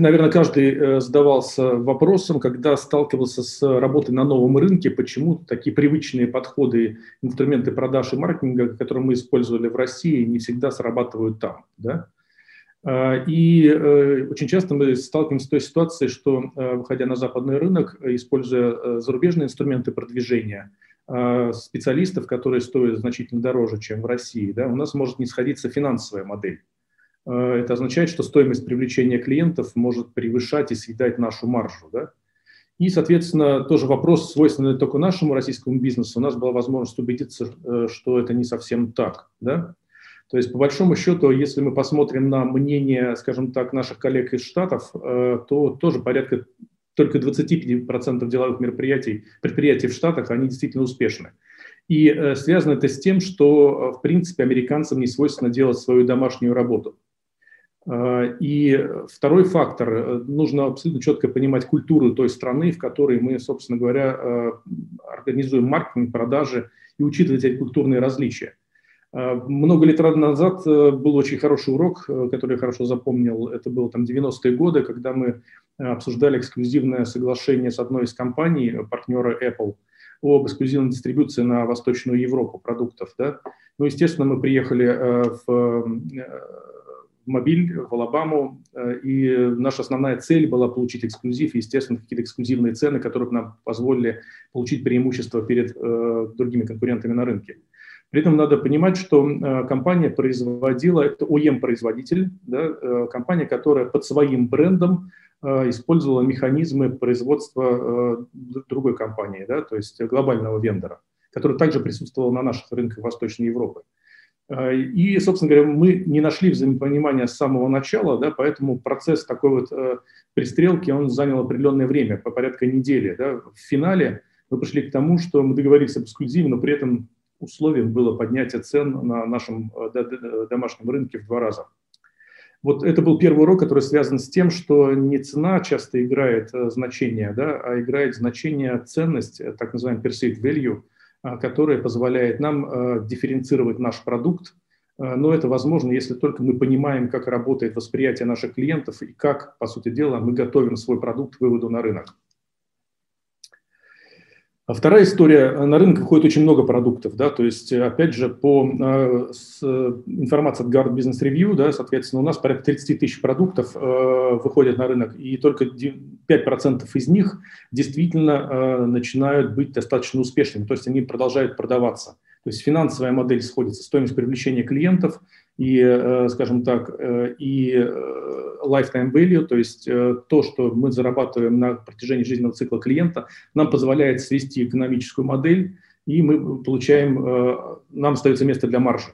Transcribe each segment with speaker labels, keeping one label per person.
Speaker 1: наверное, каждый задавался вопросом, когда сталкивался с работой на новом рынке, почему такие привычные подходы, инструменты продаж и маркетинга, которые мы использовали в России, не всегда срабатывают там. Да? И очень часто мы сталкиваемся с той ситуацией, что, выходя на западный рынок, используя зарубежные инструменты продвижения, специалистов, которые стоят значительно дороже, чем в России, да, у нас может не сходиться финансовая модель. Э, это означает, что стоимость привлечения клиентов может превышать и съедать нашу маржу. Да? И, соответственно, тоже вопрос, свойственный только нашему российскому бизнесу. У нас была возможность убедиться, э, что это не совсем так. Да? То есть, по большому счету, если мы посмотрим на мнение, скажем так, наших коллег из Штатов, э, то тоже порядка только 25% деловых мероприятий, предприятий в Штатах, они действительно успешны. И связано это с тем, что, в принципе, американцам не свойственно делать свою домашнюю работу. Э, и второй фактор, э, нужно абсолютно четко понимать культуру той страны, в которой мы, собственно говоря, э, организуем маркетинг, продажи и учитывать эти культурные различия. Много лет назад был очень хороший урок, который я хорошо запомнил. Это было там 90-е годы, когда мы обсуждали эксклюзивное соглашение с одной из компаний, партнера Apple, об эксклюзивной дистрибуции на Восточную Европу продуктов. Да? Ну, естественно, мы приехали в мобиль, в Алабаму, э, и наша основная цель была получить эксклюзив, и, естественно, какие-то эксклюзивные цены, которые нам позволили получить преимущество перед э, другими конкурентами на рынке. При этом надо понимать, что э, компания производила, это OEM-производитель, да, компания, которая под своим брендом использовала механизмы производства другой компании, да, то есть глобального вендора, который также присутствовал на наших рынках Восточной Европы. Э, и, собственно говоря, мы не нашли взаимопонимания с самого начала, да, поэтому процесс такой вот э, пристрелки, он занял определенное время, по порядка недели. Да. В финале мы пришли к тому, что мы договорились об эксклюзиве, но при этом условием было поднятие цен на нашем э, домашнем рынке в два раза. Вот это был первый урок, который связан с тем, что не цена часто играет значение, да, а играет значение ценность, так называемый perceived value – которая позволяет нам а, дифференцировать наш продукт. А, но это возможно, если только мы понимаем, как работает восприятие наших клиентов и как, по сути дела, мы готовим свой продукт к выводу на рынок. А вторая история. На рынок выходит очень много продуктов, да, то есть, опять же, по э, с, информации от Guard Business Review, да, соответственно, у нас порядка 30 тысяч продуктов э, выходят на рынок, и только 5% из них действительно э, начинают быть достаточно успешными, то есть они продолжают продаваться. То есть финансовая модель сходится, стоимость привлечения клиентов и, э, скажем так, э, и э, lifetime value, то есть то, что мы зарабатываем на протяжении жизненного цикла клиента, нам позволяет свести экономическую модель, и мы получаем, нам остается место для маржи.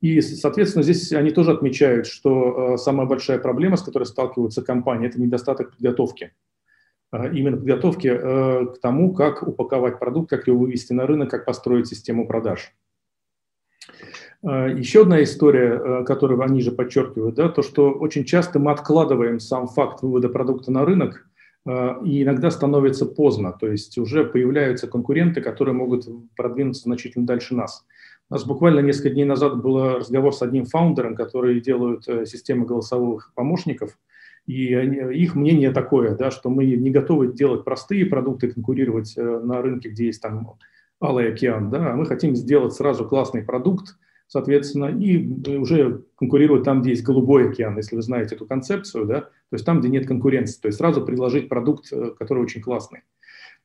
Speaker 1: И, соответственно, здесь они тоже отмечают, что самая большая проблема, с которой сталкиваются компании, это недостаток подготовки. Именно подготовки к тому, как упаковать продукт, как его вывести на рынок, как построить систему продаж. А, еще одна история, э, которую они же подчеркивают, да, то, что очень часто мы откладываем сам факт вывода продукта на рынок, и иногда становится поздно, то есть уже появляются конкуренты, которые могут продвинуться значительно дальше нас. У нас буквально несколько дней назад был разговор с одним фаундером, который делают э, системы голосовых помощников, и они, их мнение такое, да, что мы не готовы делать простые продукты, конкурировать э, на рынке, где есть там алый океан, да, а мы хотим сделать сразу классный продукт, соответственно, и уже конкурировать там, где есть голубой океан, если вы знаете эту концепцию, да, то есть там, где нет конкуренции, то есть сразу предложить продукт, э, который очень классный.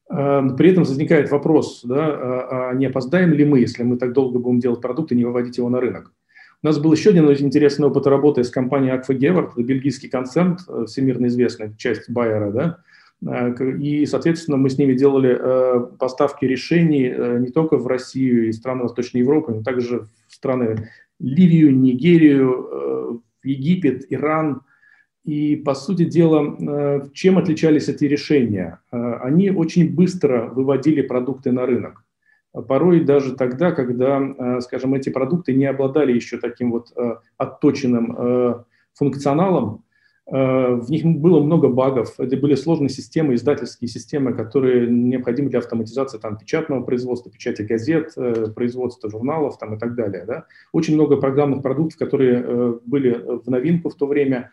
Speaker 1: При этом возникает вопрос, да, а, а не опоздаем ли мы, если мы так долго будем делать продукт и не выводить его на рынок? У нас был еще один интересный опыт работы с компанией Акфа Гевард, бельгийский концерн, э, всемирно известный, часть Байера, да, э, и, соответственно, мы с ними делали поставки решений не только в Россию и страны Восточной Европы, но также страны Ливию, Нигерию, э, Египет, Иран. И, по сути дела, э, чем отличались эти решения? Э, они очень быстро выводили продукты на рынок. Порой даже тогда, когда, скажем, эти продукты не обладали еще таким вот отточенным функционалом, Э, в них было много багов, это были сложные системы, издательские системы, которые необходимы для автоматизации там, печатного производства, печати газет, э, производства журналов там, и так далее. Да? Очень много программных продуктов, которые э, были в новинку в то время,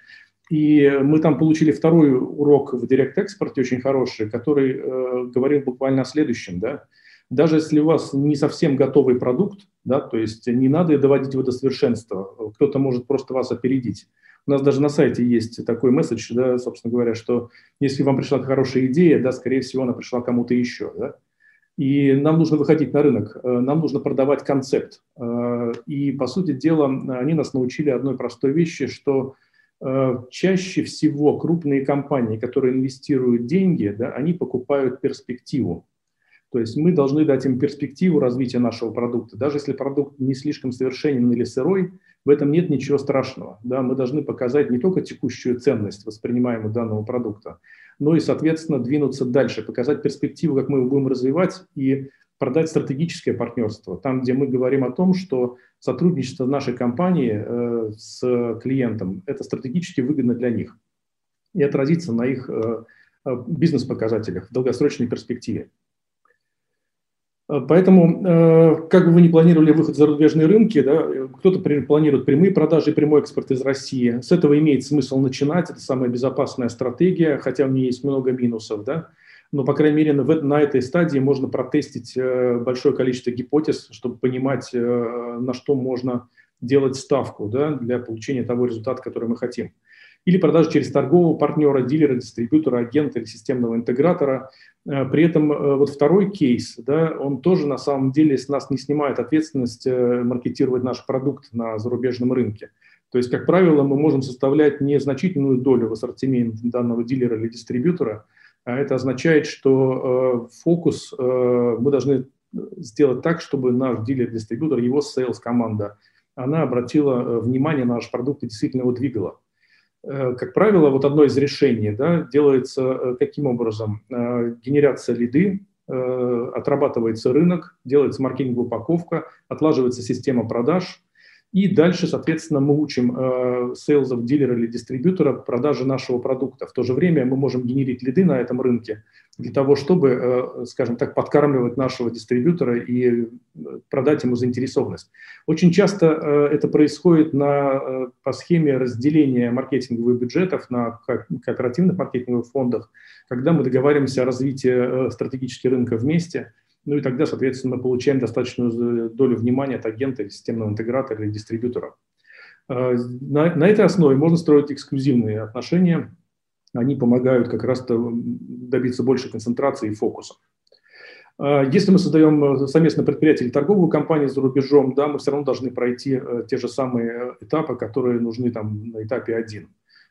Speaker 1: И мы там получили второй урок в директ-экспорте, очень хороший, который э, говорил буквально о следующем. Да? Даже если у вас не совсем готовый продукт, да, то есть не надо доводить его до совершенства, кто-то может просто вас опередить. У нас даже на сайте есть такой месседж, да, собственно говоря, что если вам пришла хорошая идея, да, скорее всего, она пришла кому-то еще. Да? И нам нужно выходить на рынок, э, нам нужно продавать концепт. Э, и, по сути дела, они нас научили одной простой вещи, что Э, чаще всего крупные компании, которые инвестируют деньги, да, они покупают перспективу. То есть мы должны дать им перспективу развития нашего продукта. Даже если продукт не слишком совершенен или сырой, в этом нет ничего страшного. Да? Мы должны показать не только текущую ценность воспринимаемого данного продукта, но и, соответственно, двинуться дальше, показать перспективу, как мы его будем развивать и продать стратегическое партнерство, там, где мы говорим о том, что сотрудничество нашей компании э, с клиентом – это стратегически выгодно для них и отразится на их э, э бизнес-показателях в долгосрочной перспективе. Э, поэтому, э, как бы вы ни планировали выход в зарубежные рынки, да, кто-то планирует прямые продажи прямой экспорт из России. С этого имеет смысл начинать, это самая безопасная стратегия, хотя в ней есть много минусов. Да но, по крайней мере, на этой стадии можно протестить э, большое количество гипотез, чтобы понимать, э, на что можно делать ставку да, для получения того результата, который мы хотим. Или продажи через торгового партнера, дилера, дистрибьютора, агента или системного интегратора. Э, при этом вот второй кейс, да, он тоже на самом деле с нас не снимает ответственность маркетировать наш продукт на зарубежном рынке. То есть, как правило, мы можем составлять незначительную долю в ассортименте данного дилера или дистрибьютора – а это означает, что э, фокус э, мы должны сделать так, чтобы наш дилер-дистрибьютор, его сейлс-команда, она обратила э, внимание на наш продукт и действительно его двигала. Как правило, вот одно из решений да, делается каким образом? Генерация лиды, отрабатывается рынок, делается маркетинговая упаковка, отлаживается система продаж – и дальше, соответственно, мы учим э, сейлзов, дилера или дистрибьютора продажи нашего продукта. В то же время мы можем генерить лиды на этом рынке для того, чтобы, э, скажем так, подкармливать нашего дистрибьютора и э, продать ему заинтересованность. Очень часто это происходит на, по схеме разделения маркетинговых бюджетов на кооперативных маркетинговых фондах, когда мы договариваемся о развитии стратегических рынков вместе – ну и тогда, соответственно, мы получаем достаточную долю внимания от агента или системного интегратора или дистрибьютора. А, на, на этой основе можно строить эксклюзивные отношения. Они помогают как раз добиться большей концентрации и фокуса. А, если мы создаем совместное предприятие или торговую компанию за рубежом, да, мы все равно должны пройти э, те же самые этапы, которые нужны там на этапе один.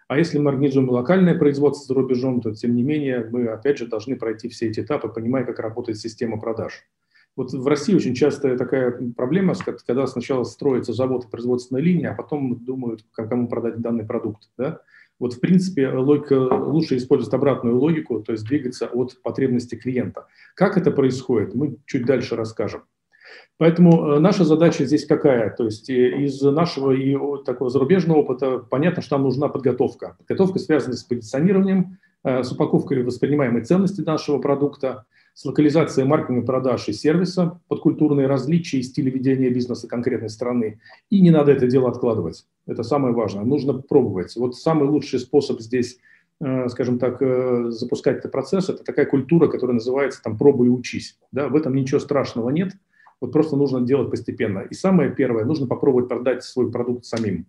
Speaker 1: А если мы организуем локальное производство за рубежом, то, тем не менее, мы, опять же, должны пройти все эти этапы, понимая, как работает система продаж. Вот в России очень часто такая проблема, когда сначала строится завод и производственная линия, а потом думают, кому продать данный продукт. Да? Вот, в принципе, логика, лучше использовать обратную логику, то есть двигаться от потребности клиента. Как это происходит, мы чуть дальше расскажем. Поэтому э, наша задача здесь какая? То есть э, из нашего и такого зарубежного опыта понятно, что нам нужна подготовка. Подготовка связана с позиционированием, э, с упаковкой воспринимаемой ценности нашего продукта, с локализацией маркетинга, продаж и сервиса под культурные различия и стили ведения бизнеса конкретной страны. И не надо это дело откладывать. Это самое важное. Нужно пробовать. Вот самый лучший способ здесь скажем так, запускать этот процесс, это такая культура, которая называется там «пробуй и учись». Да? В этом ничего страшного нет – вот просто нужно делать постепенно. И самое первое, нужно попробовать продать свой продукт самим.